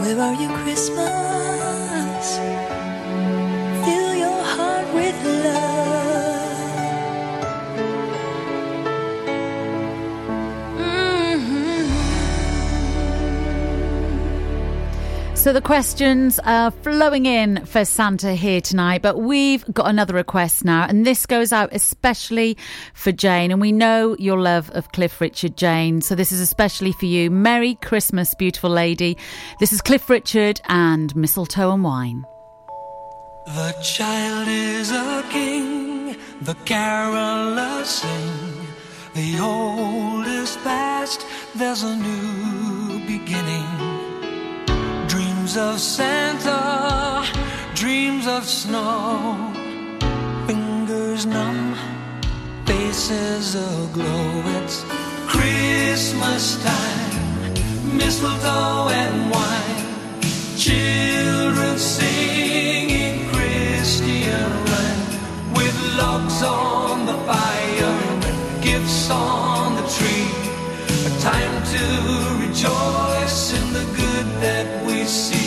Where are you, Christmas? So the questions are flowing in for Santa here tonight, but we've got another request now, and this goes out especially for Jane. And we know your love of Cliff Richard, Jane. So this is especially for you. Merry Christmas, beautiful lady. This is Cliff Richard and Mistletoe and Wine. The child is a king, the carolers sing. The old is past, there's a new beginning. Dreams of Santa, dreams of snow. Fingers numb, faces aglow. It's Christmas time, mistletoe and wine. Children singing Christian rhyme with logs on the fire gifts on the tree. A time to rejoice in the good that we see.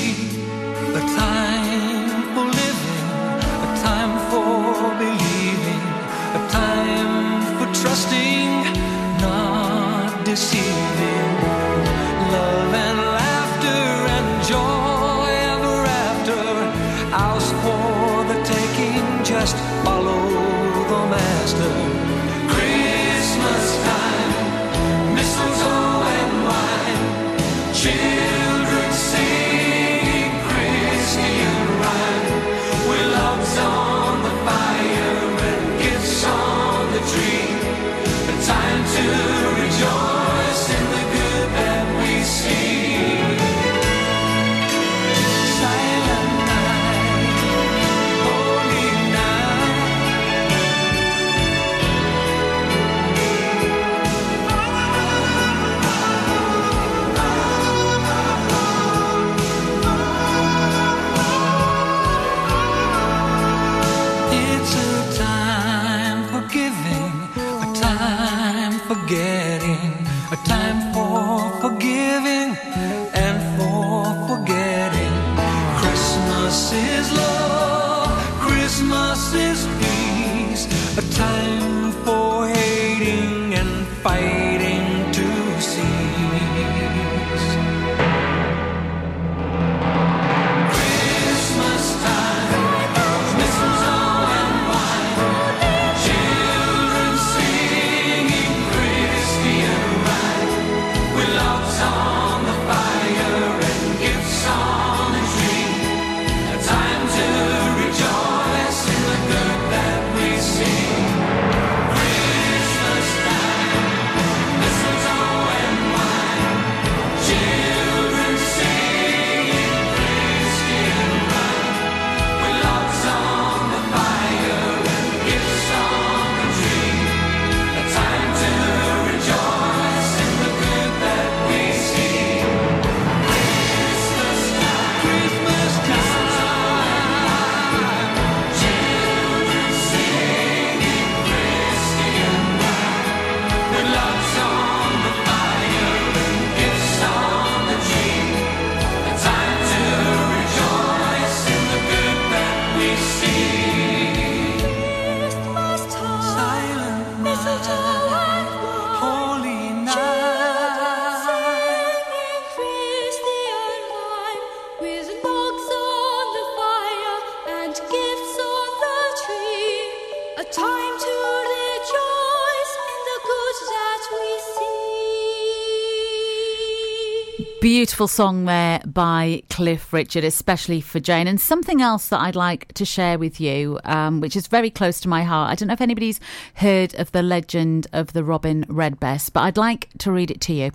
Beautiful song there by Cliff Richard, especially for Jane. And something else that I'd like to share with you, um, which is very close to my heart. I don't know if anybody's heard of the legend of the Robin Redbreast, but I'd like to read it to you.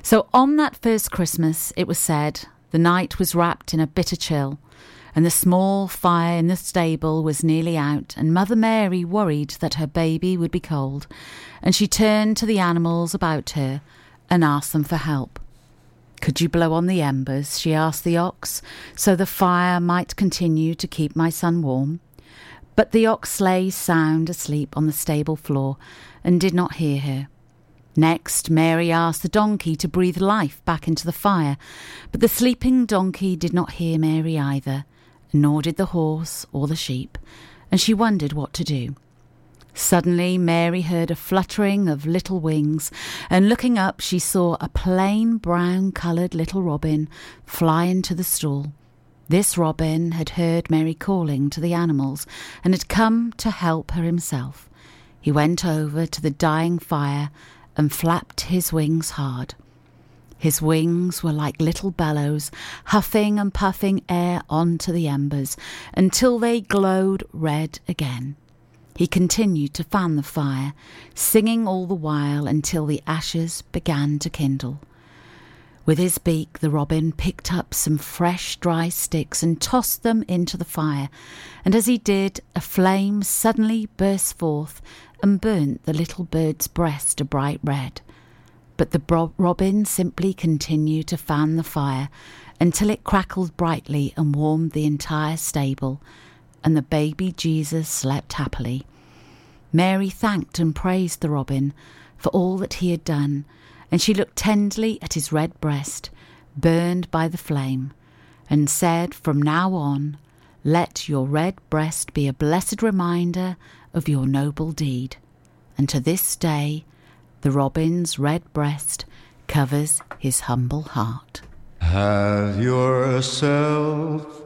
So, on that first Christmas, it was said, the night was wrapped in a bitter chill, and the small fire in the stable was nearly out, and Mother Mary worried that her baby would be cold, and she turned to the animals about her and asked them for help. Could you blow on the embers? she asked the ox, so the fire might continue to keep my son warm. But the ox lay sound asleep on the stable floor and did not hear her. Next, Mary asked the donkey to breathe life back into the fire, but the sleeping donkey did not hear Mary either, nor did the horse or the sheep, and she wondered what to do. Suddenly, Mary heard a fluttering of little wings, and looking up, she saw a plain brown coloured little robin fly into the stall. This robin had heard Mary calling to the animals and had come to help her himself. He went over to the dying fire and flapped his wings hard. His wings were like little bellows, huffing and puffing air onto the embers until they glowed red again. He continued to fan the fire, singing all the while until the ashes began to kindle. With his beak, the robin picked up some fresh, dry sticks and tossed them into the fire, and as he did, a flame suddenly burst forth and burnt the little bird's breast a bright red. But the bro- robin simply continued to fan the fire until it crackled brightly and warmed the entire stable, and the baby Jesus slept happily. Mary thanked and praised the robin for all that he had done, and she looked tenderly at his red breast, burned by the flame, and said, From now on, let your red breast be a blessed reminder of your noble deed. And to this day, the robin's red breast covers his humble heart. Have yourself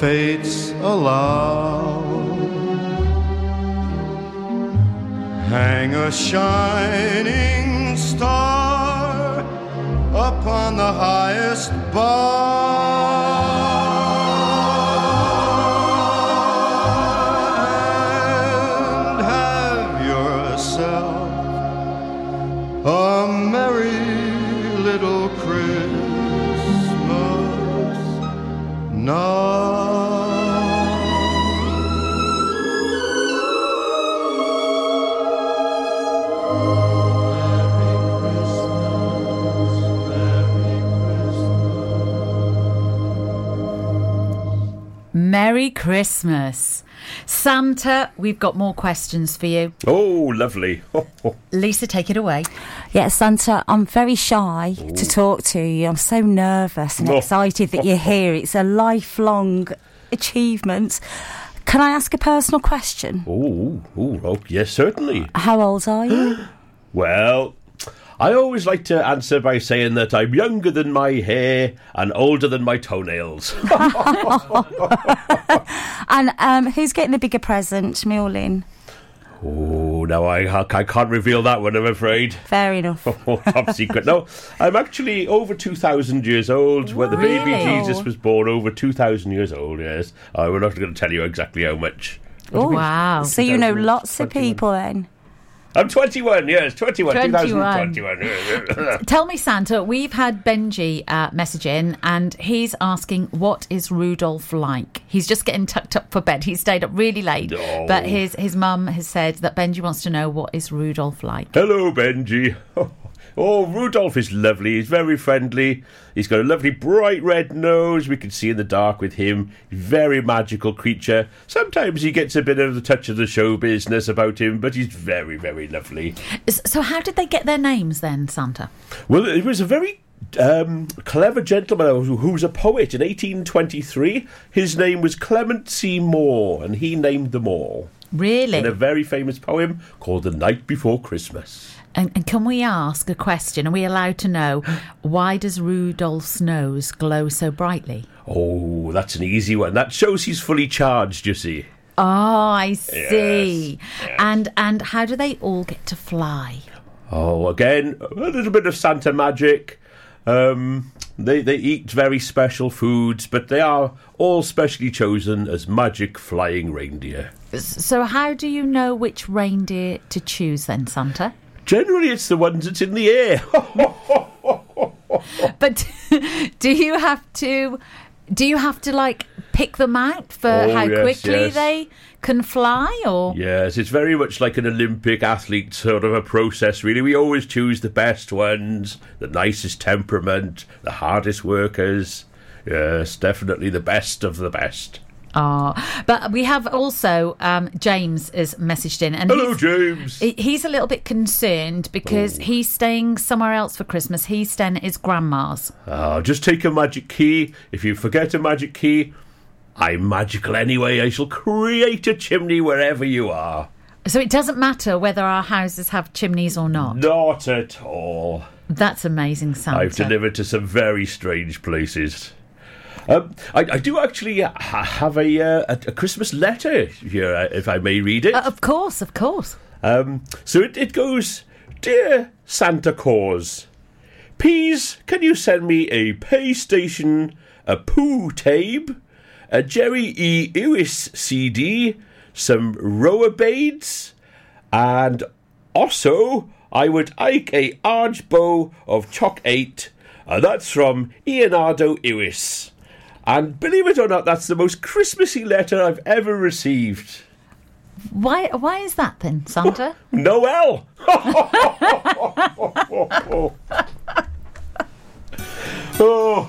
Fates allow. Hang a shining star upon the highest bough Merry Christmas. Santa, we've got more questions for you. Oh, lovely. Lisa, take it away. Yeah, Santa, I'm very shy to talk to you. I'm so nervous and Oh. excited that you're here. It's a lifelong achievement. Can I ask a personal question? oh, oh, oh, yes, certainly. How old are you? Well, I always like to answer by saying that I'm younger than my hair and older than my toenails. and um, who's getting the bigger present, me or Lynn? oh, no, I, I can't reveal that one, I'm afraid. Fair enough. Top secret. No, I'm actually over 2,000 years old. Where the baby Jesus was born, over 2,000 years old, yes. Uh, we're not going to tell you exactly how much. Oh, Wow. So you know lots of people then. I'm 21, yes, 21, 21. 2021. Tell me, Santa, we've had Benji uh, message in and he's asking, what is Rudolph like? He's just getting tucked up for bed. He stayed up really late. But his, his mum has said that Benji wants to know, what is Rudolph like? Hello, Benji. Oh, Rudolph is lovely. He's very friendly. He's got a lovely bright red nose. We can see in the dark with him. Very magical creature. Sometimes he gets a bit of the touch of the show business about him, but he's very, very lovely. So, how did they get their names then, Santa? Well, it was a very um, clever gentleman who, who was a poet in 1823. His name was Clement C. Moore, and he named them all Really? in a very famous poem called The Night Before Christmas. And, and can we ask a question? Are we allowed to know why does Rudolph's nose glow so brightly? Oh, that's an easy one. That shows he's fully charged, you see. Oh, I see. yes. And and how do they all get to fly? Oh, again, a little bit of Santa magic. Um, they they eat very special foods, but they are all specially chosen as magic flying reindeer. So how do you know which reindeer to choose then, Santa? Generally, it's the ones that's in the air. But do you have to do you have to like pick them out for Oh, how yes, quickly yes. they can fly or yes, it's very much like an Olympic athlete sort of a process. Really, we always choose the best ones, the nicest temperament, the hardest workers. Yes, definitely the best of the best. Oh, but we have also um, James is messaged in, and Hello, he's, James. he's a little bit concerned because Oh. he's staying somewhere else for Christmas. He's staying at his grandma's. Ah, just take a magic key. If you forget a magic key, I'm magical anyway. I shall create a chimney wherever you are. So it doesn't matter whether our houses have chimneys or not. Not at all. That's amazing, Santa. I've delivered to some very strange places. Um, I, I do actually ha- have a, uh, a, Christmas letter here, uh, if I may read it. Uh, of course, of course. Um, so it, it goes Dear Santa Claus, please can you send me a pay station, a poo tape, a Jerry E. Lewis CD, some rollerblades, and also I would like a large bow of Choc 8, and that's from Leonardo Lewis. And believe it or not, that's the most Christmassy letter I've ever received. Why? Why is that then, Santa? Noel! oh,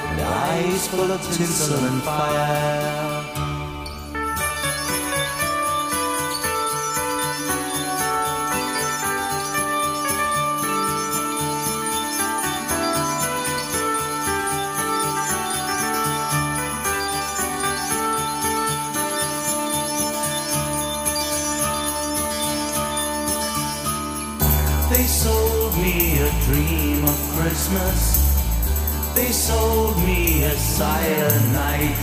and eyes full of tinsel and fire. They sold me a dream of Christmas, They sold me a cyanide.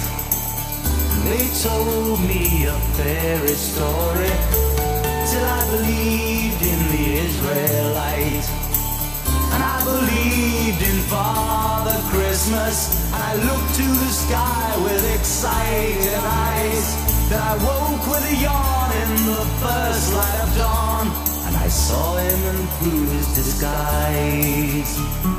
They told me a fairy story till I believed in the Israelite. And I believed in Father Christmas. I looked to the sky with excited eyes. Then I woke with a yawn in the first light of dawn. And I saw him and through his disguise.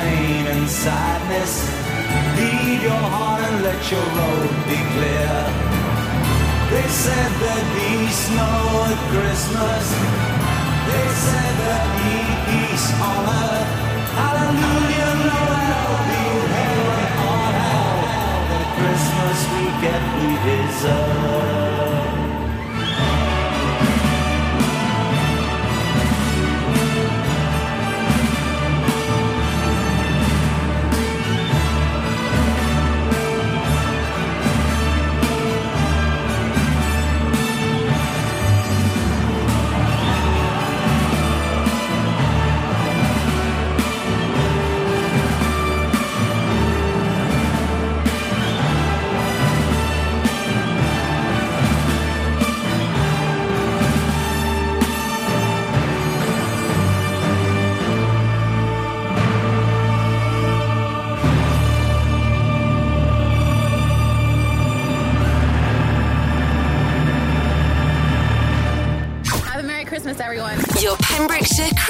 Pain, and sadness. Leave your heart and let your road be clear. They said there'd be snow at Christmas. They said there'd be peace on earth. Hallelujah, Noel, be heaven on hell. The Christmas we get, we deserve.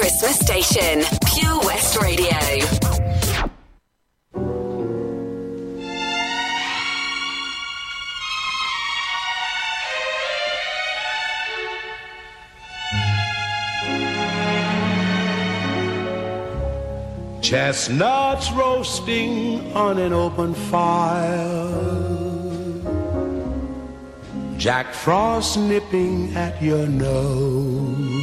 Christmas station, Pure West Radio. Chestnuts roasting on an open fire. Jack Frost nipping at your nose.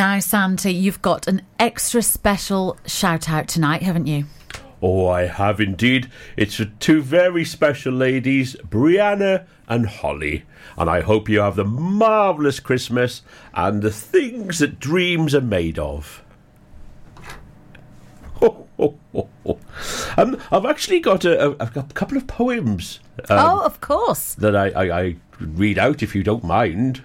Now, Santa, you've got an extra special shout out tonight, haven't you? Oh, I have indeed. It's for two very special ladies, Brianna and Holly. And I hope you have the marvellous Christmas and the things that dreams are made of. Oh, oh, oh, Um, I've actually got a, a, a couple of poems um, oh, of course. that I, I, I read out if you don't mind.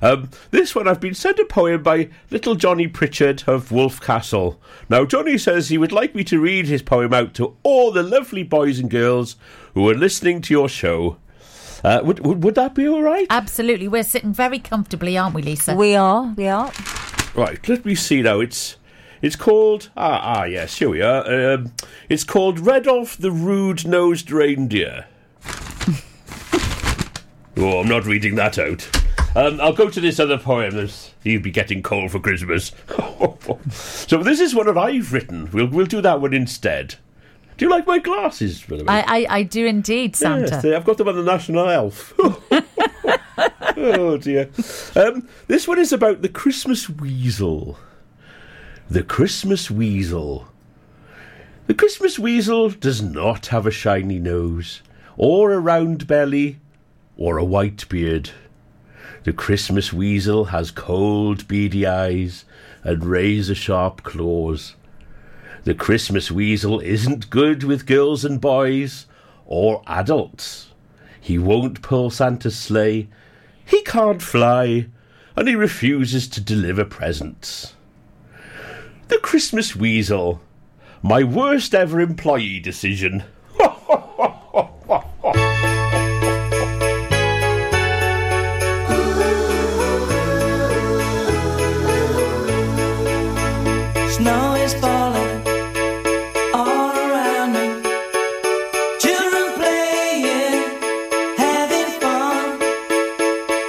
Um, this one I've been sent a poem by little Johnny Pritchard of Wolf Castle. Now, Johnny says he would like me to read his poem out to all the lovely boys and girls who are listening to your show. Uh, would, would would that be all right? Absolutely. We're sitting very comfortably, aren't we, Lisa? We are, we are. Right, let me see now. It's it's called ah ah yes, here we are. Um, it's called Redolph the Rude Nosed Reindeer. oh, I'm not reading that out. Um, I'll go to this other poem. There's, you'll be getting cold for Christmas. so this is one that I've written. We'll we'll do that one instead. Do you like my glasses, by the way? I, I, I do indeed, Santa. Yes, I've got them on the National Elf. oh dear. Um, this one is about the Christmas weasel. The Christmas weasel. The Christmas weasel does not have a shiny nose, or a round belly, or a white beard. The Christmas weasel has cold, beady eyes and razor sharp claws. The Christmas weasel isn't good with girls and boys or adults. He won't pull Santa's sleigh, he can't fly, and he refuses to deliver presents. The Christmas weasel, my worst ever employee decision.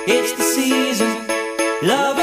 It's the season, love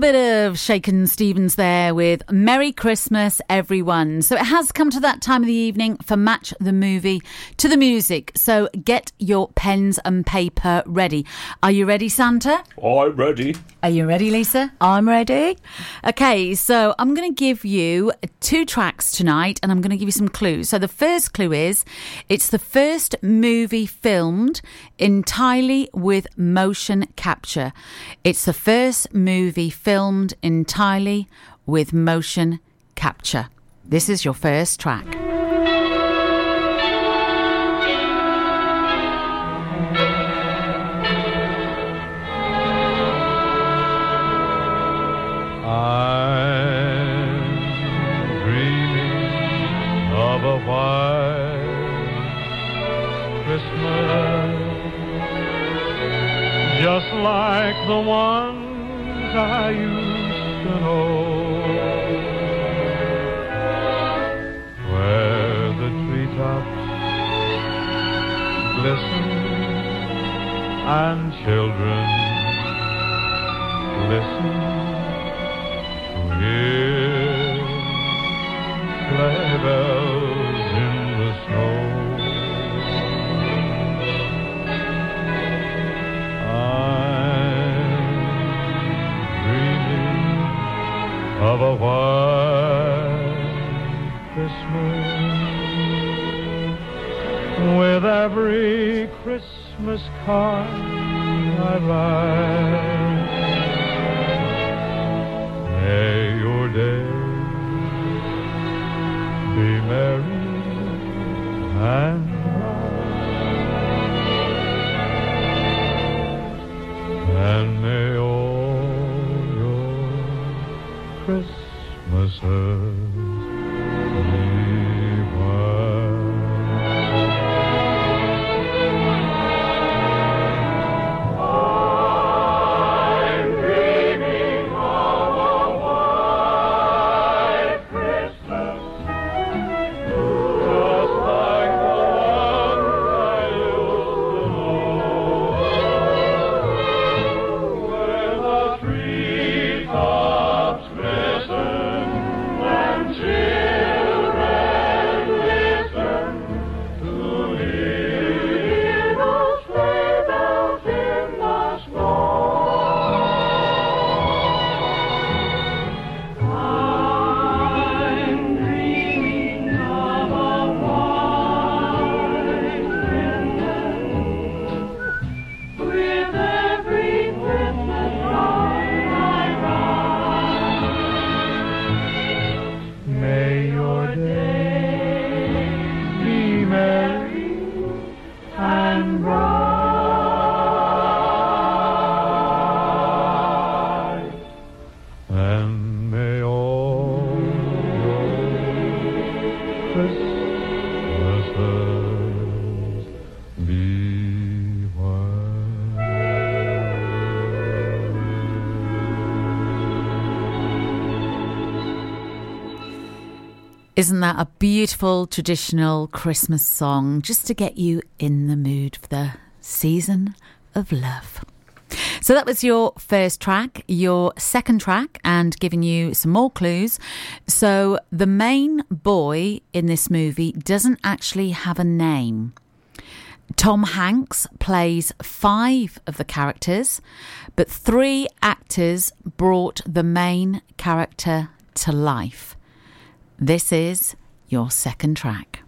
bit of Shakin' Stevens there with Merry Christmas, everyone. So it has come to that time of the evening for Match the Movie to the music. So get your pens and paper ready. Are you ready, Santa? I'm ready. Are you ready, Lisa? I'm ready. Okay, so I'm going to give you two tracks tonight and I'm going to give you some clues. So the first clue is it's the first movie filmed entirely with motion capture. It's the first movie filmed entirely with motion capture. This is your first track. Isn't that a beautiful traditional Christmas song just to get you in the mood for the season of love? So that was your first track, your second track, and giving you some more clues. So the main boy in this movie doesn't actually have a name. Tom Hanks plays five of the characters, but three actors brought the main character to life. This is your second track.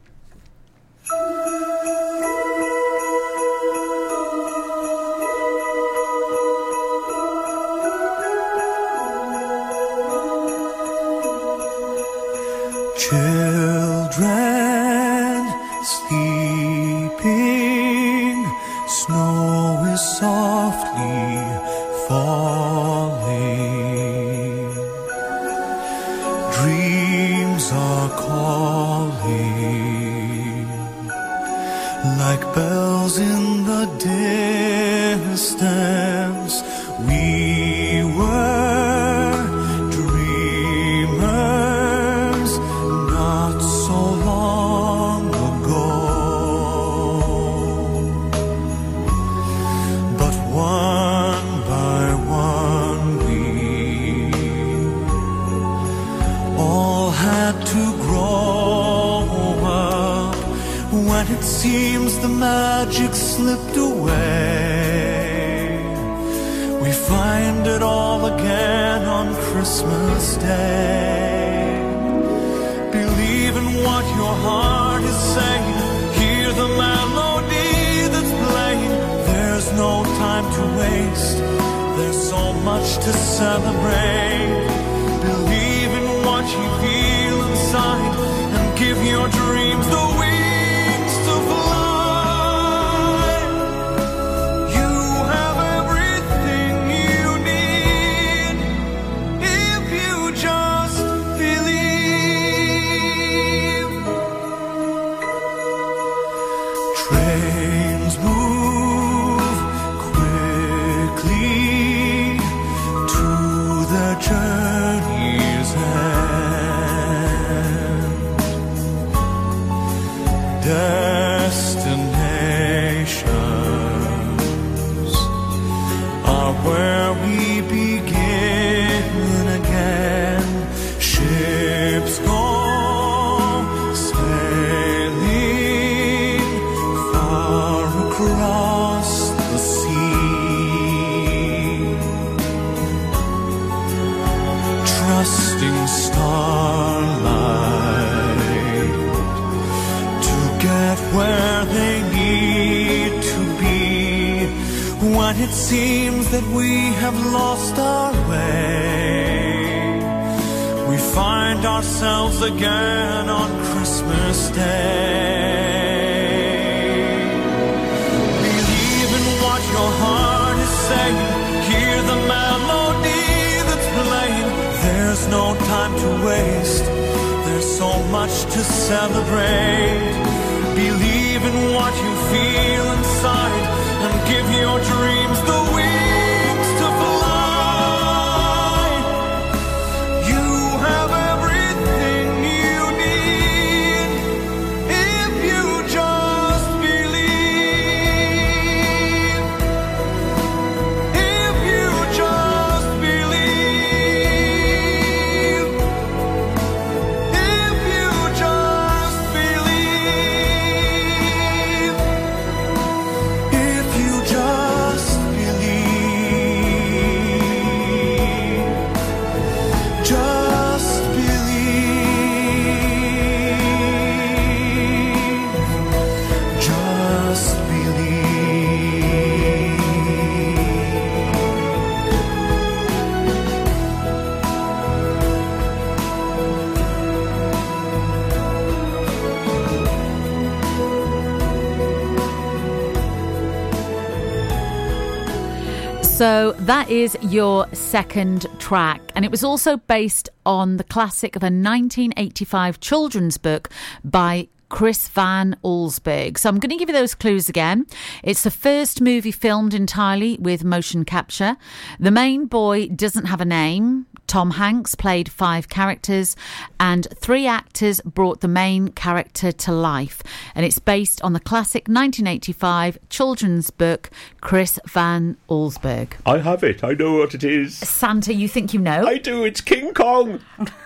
So that is your second track, and it was also based on the classic of a 1985 children's book by Chris Van Allsburg. So I'm going to give you those clues again. It's the first movie filmed entirely with motion capture. The main boy doesn't have a name. Tom Hanks played five characters, and three actors brought the main character to life. And it's based on the classic 1985 children's book, Chris Van Allsburg. I have it. I know what it is. Santa, you think you know? I do. It's King Kong.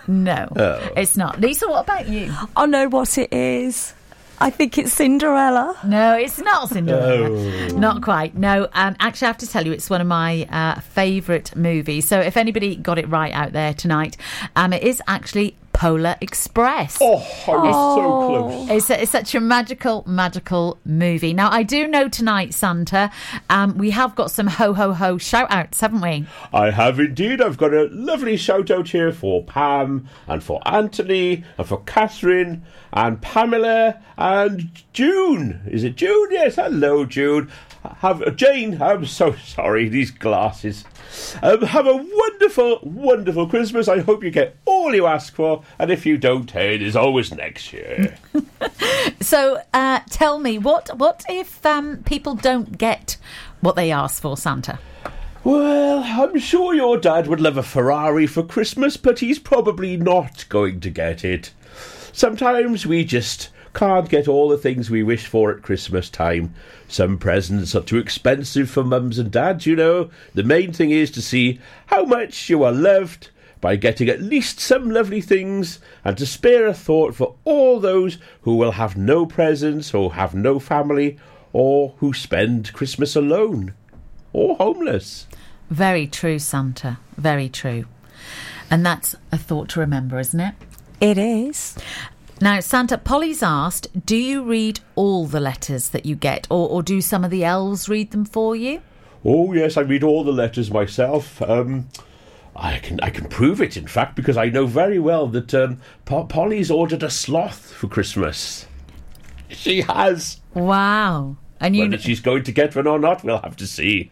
No, Oh. it's not. Lisa, what about you? I know what it is. I think it's Cinderella. No, it's not Cinderella. Oh. Not quite. No, um, actually, I have to tell you, it's one of my uh, favourite movies. So if anybody got it right out there tonight, um, it is actually Polar Express. Oh, I was so close. It's, it's such a magical, magical movie. Now, I do know tonight, Santa, um, we have got some ho ho ho shout outs, haven't we? I have indeed. I've got a lovely shout out here for Pam and for Anthony and for Catherine and Pamela and June. Is it June? Yes. Hello, June. Have Jane. I'm so sorry. These glasses. Um, have a wonderful, wonderful Christmas. I hope you get all you ask for, and if you don't, hey, there's always next year. So uh, tell me, what, what if um, people don't get what they ask for, Santa? Well, I'm sure your dad would love a Ferrari for Christmas, but he's probably not going to get it. Sometimes we just can't get all the things we wish for at Christmas time. Some presents are too expensive for mums and dads, you know. The main thing is to see how much you are loved by getting at least some lovely things and to spare a thought for all those who will have no presents or have no family or who spend Christmas alone or homeless. Very true, Santa. Very true. And that's a thought to remember, isn't it? It is. Now, Santa, Polly's asked, do you read all the letters that you get, or, or do some of the elves read them for you? Oh yes, I read all the letters myself. Um, I can I can prove it, in fact, because I know very well that um, Po- Polly's ordered a sloth for Christmas. She has. Wow. And you Whether she's going to get one or not, we'll have to see.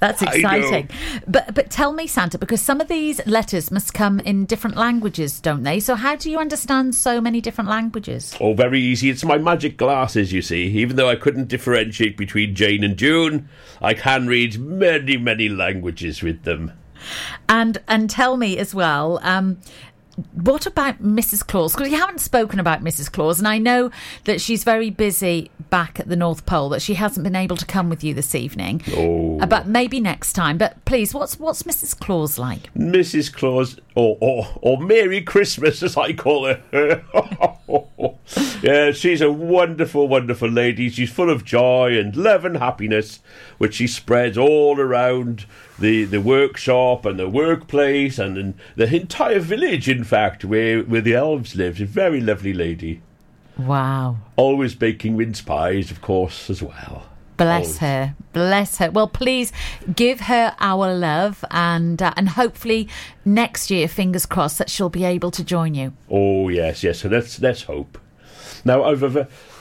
That's exciting. But but tell me, Santa, because some of these letters must come in different languages, don't they? So how do you understand so many different languages? Oh, very easy. It's my magic glasses, you see. Even though I couldn't differentiate between Jane and June, I can read many, many languages with them. And and tell me as well, um, what about Mrs. Claus? Because you haven't spoken about Mrs. Claus, and I know that she's very busy back at the North Pole. That she hasn't been able to come with you this evening. Oh. But maybe next time. But please, what's what's Mrs. Claus like? Mrs. Claus, or, or, or Merry Christmas, as I call her. yeah, she's a wonderful, wonderful lady. She's full of joy and love and happiness, which she spreads all around the, the workshop and the workplace and the entire village, in fact, where, where the elves live. A very lovely lady. Wow. Always baking mince pies, of course, as well. Bless her, bless her. Well, please give her our love, and uh, and hopefully next year, fingers crossed, that she'll be able to join you. Oh yes, yes. So let's let's hope. Now, I've, I've,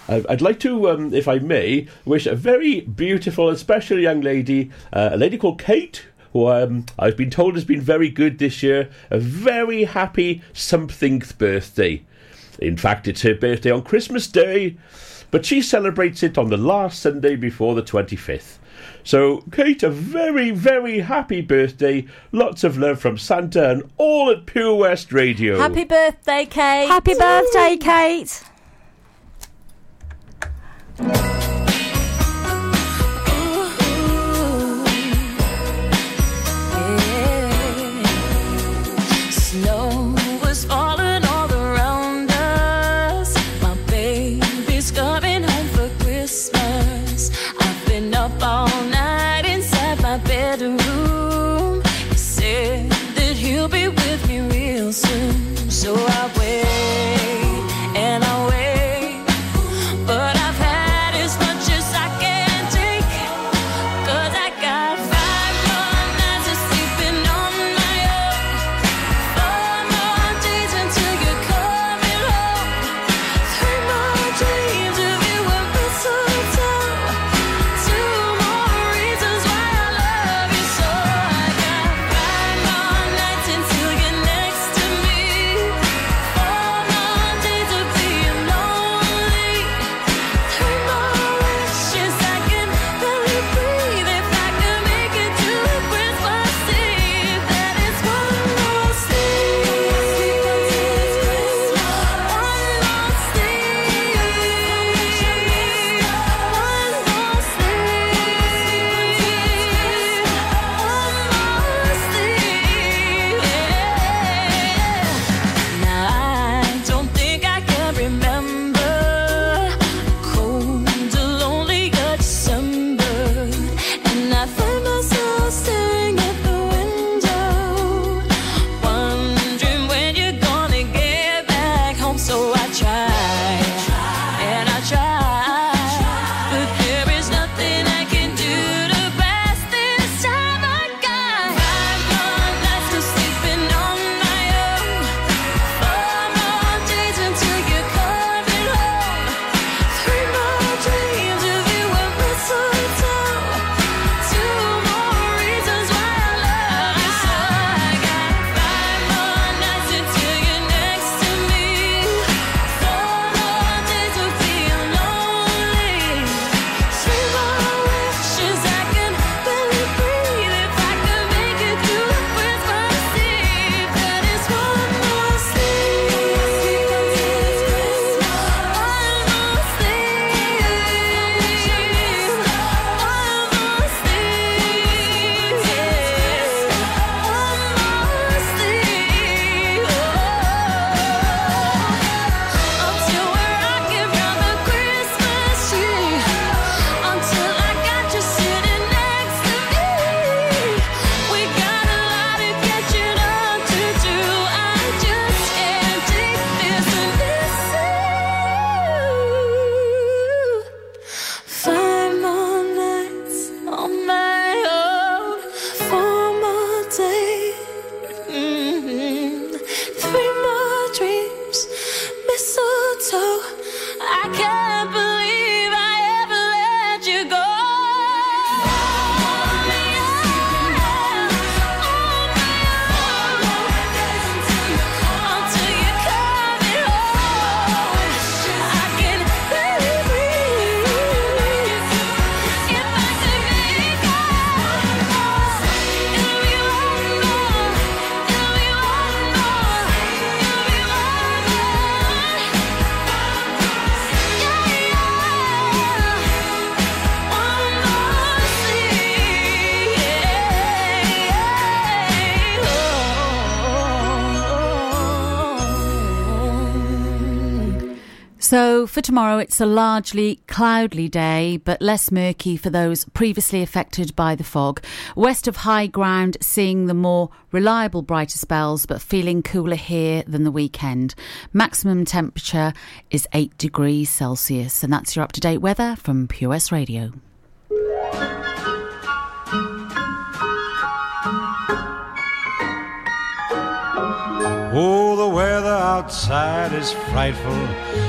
I'd I'd like to, um, if I may, wish a very beautiful and special young lady, uh, a lady called Kate, who um, I've been told has been very good this year, a very happy somethingth birthday. In fact, it's her birthday on Christmas Day, but she celebrates it on the last Sunday before the 25th. So, Kate, a very, very happy birthday. Lots of love from Santa and all at Pure West Radio. Happy birthday, Kate! Happy birthday, Kate. Snow for tomorrow, it's a largely cloudy day, but less murky for those previously affected by the fog. West of high ground, seeing the more reliable brighter spells, but feeling cooler here than the weekend. Maximum temperature is 8 degrees Celsius, and that's your up to date weather from Pure Radio. Oh, the weather outside is frightful,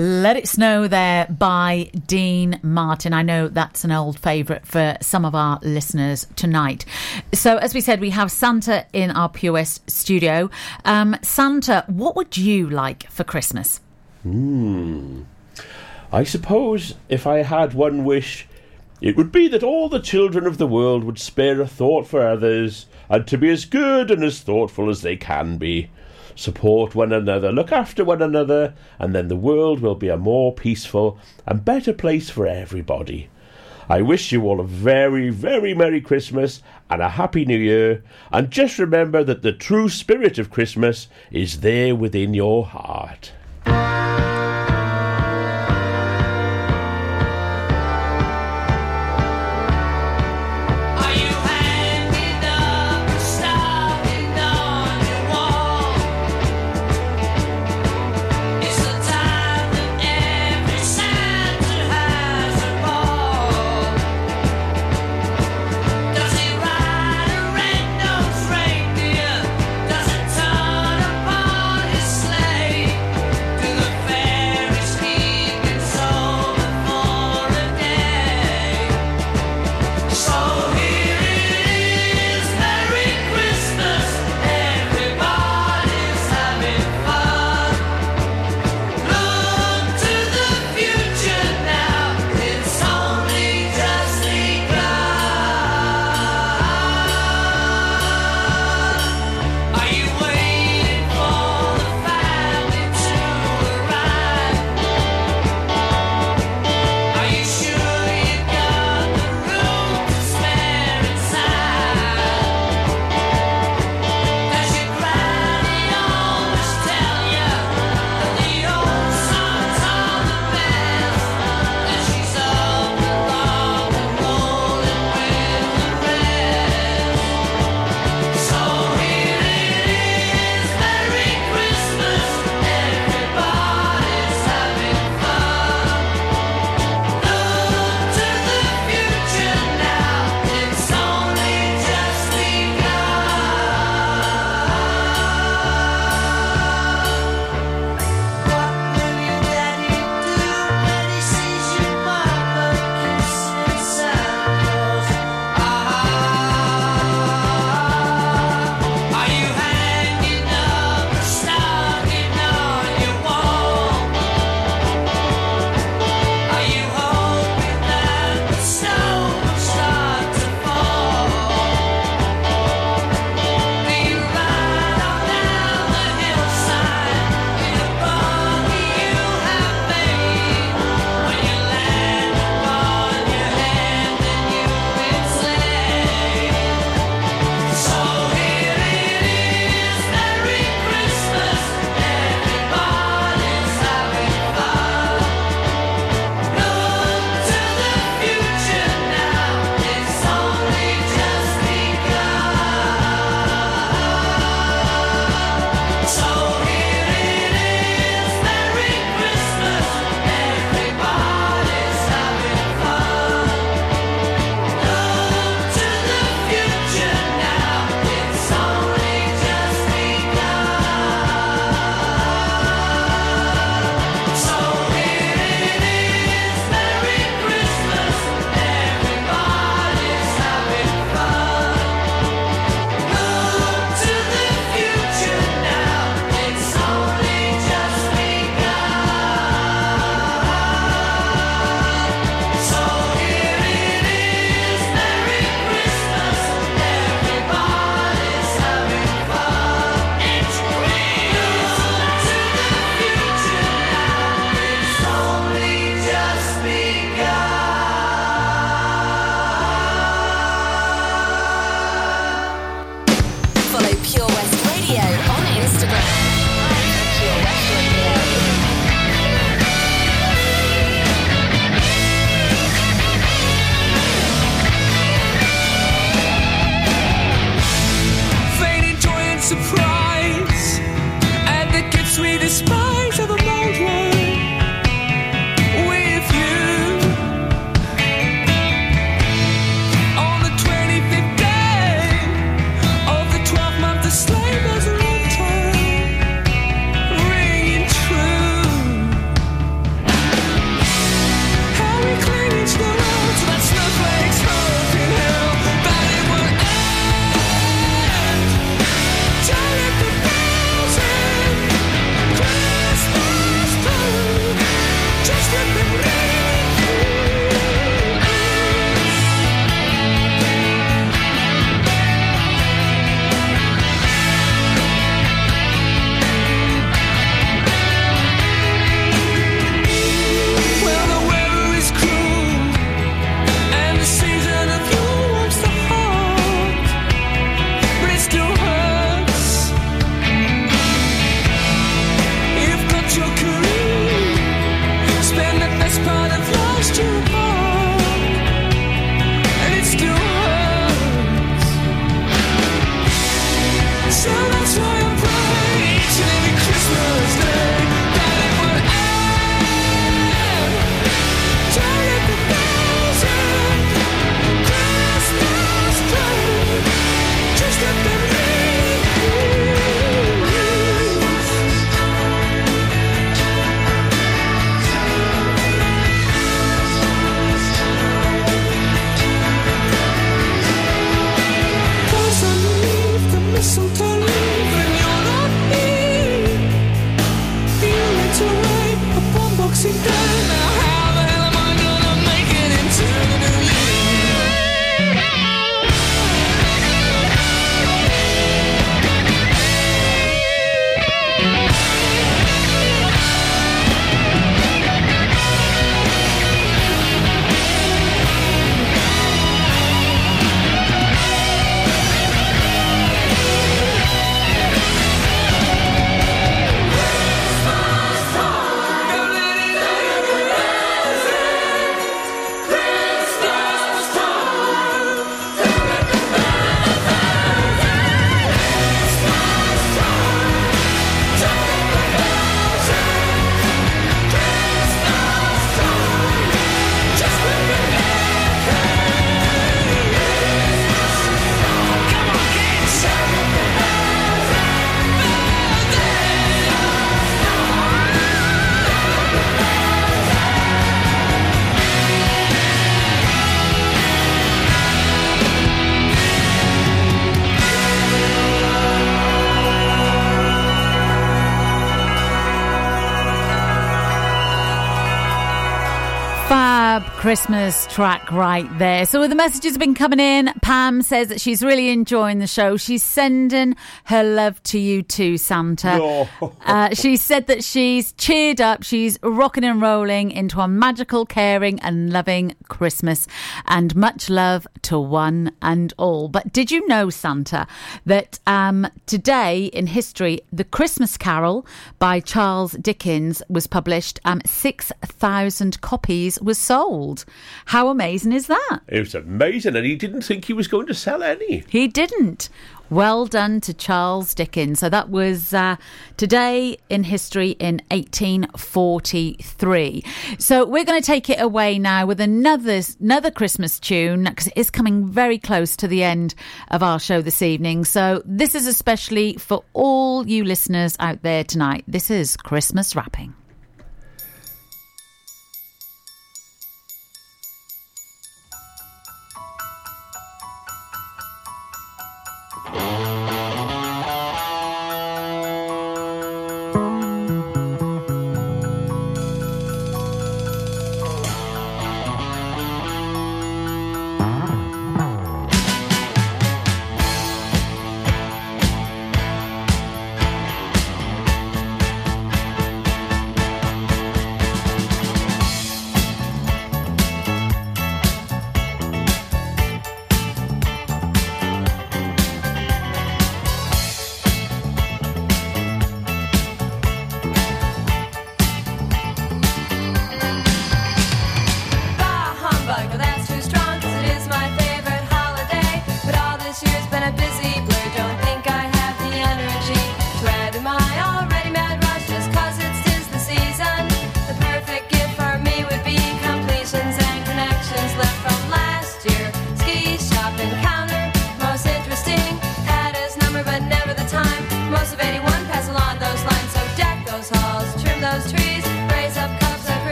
Let It Snow there by Dean Martin. I know that's an old favourite for some of our listeners tonight. So, as we said, we have Santa in our West studio. Um, Santa, what would you like for Christmas? Hmm. I suppose if I had one wish, it would be that all the children of the world would spare a thought for others, and to be as good and as thoughtful as they can be. Support one another, look after one another, and then the world will be a more peaceful and better place for everybody. I wish you all a very, very Merry Christmas and a Happy New Year, and just remember that the true spirit of Christmas is there within your heart. Christmas track right there. So the messages have been coming in. Pam says that she's really enjoying the show. She's sending her love to you too, Santa. Oh. Uh, she said that she's cheered up. She's rocking and rolling into a magical, caring and loving Christmas and much love to one and all. But did you know, Santa, that um, today in history, the Christmas Carol by Charles Dickens was published. Um, 6,000 copies were sold sold. How amazing is that? It was amazing, and he didn't think he was going to sell any. He didn't. Well done to Charles Dickens. So that was uh, today in history in 1843. So we're going to take it away now with another another Christmas tune because it's coming very close to the end of our show this evening. So this is especially for all you listeners out there tonight. This is Christmas wrapping. Oh.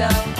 show.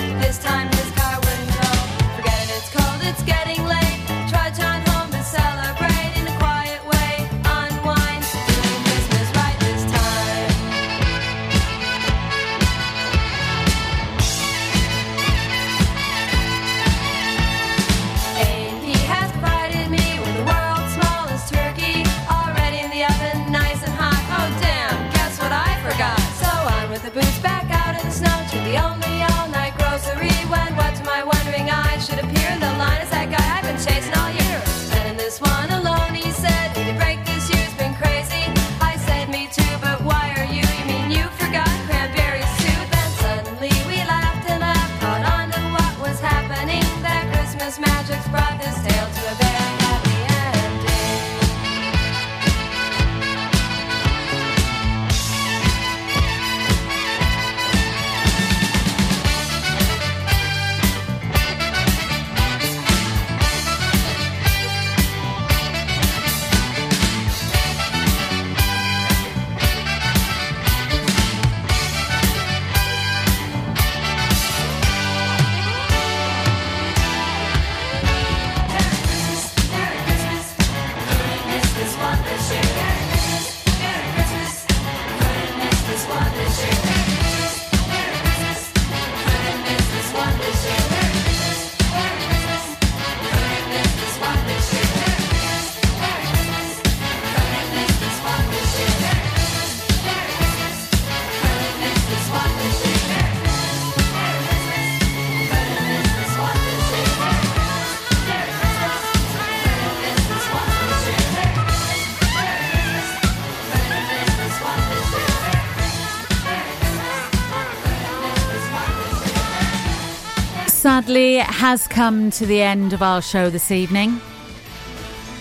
Sadly, it has come to the end of our show this evening.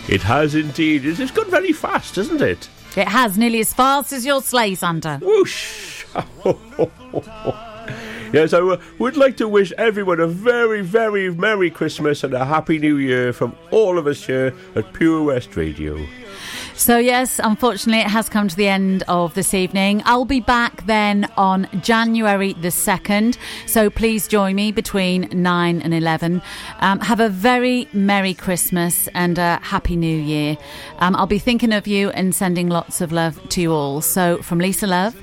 It has indeed. It has gone very fast, hasn't it? It has nearly as fast as your sleigh, Santa. Whoosh! yes, I would like to wish everyone a very, very Merry Christmas and a Happy New Year from all of us here at Pure West Radio. So, yes, unfortunately, it has come to the end of this evening. I'll be back then on January the 2nd. So, please join me between 9 and 11. Um, have a very Merry Christmas and a Happy New Year. Um, I'll be thinking of you and sending lots of love to you all. So, from Lisa Love,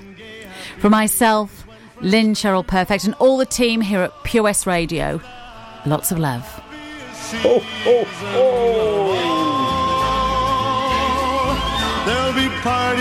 from myself, Lynn Cheryl Perfect, and all the team here at Pure West Radio, lots of love. Ho, ho, ho!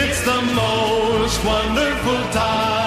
It's the most wonderful time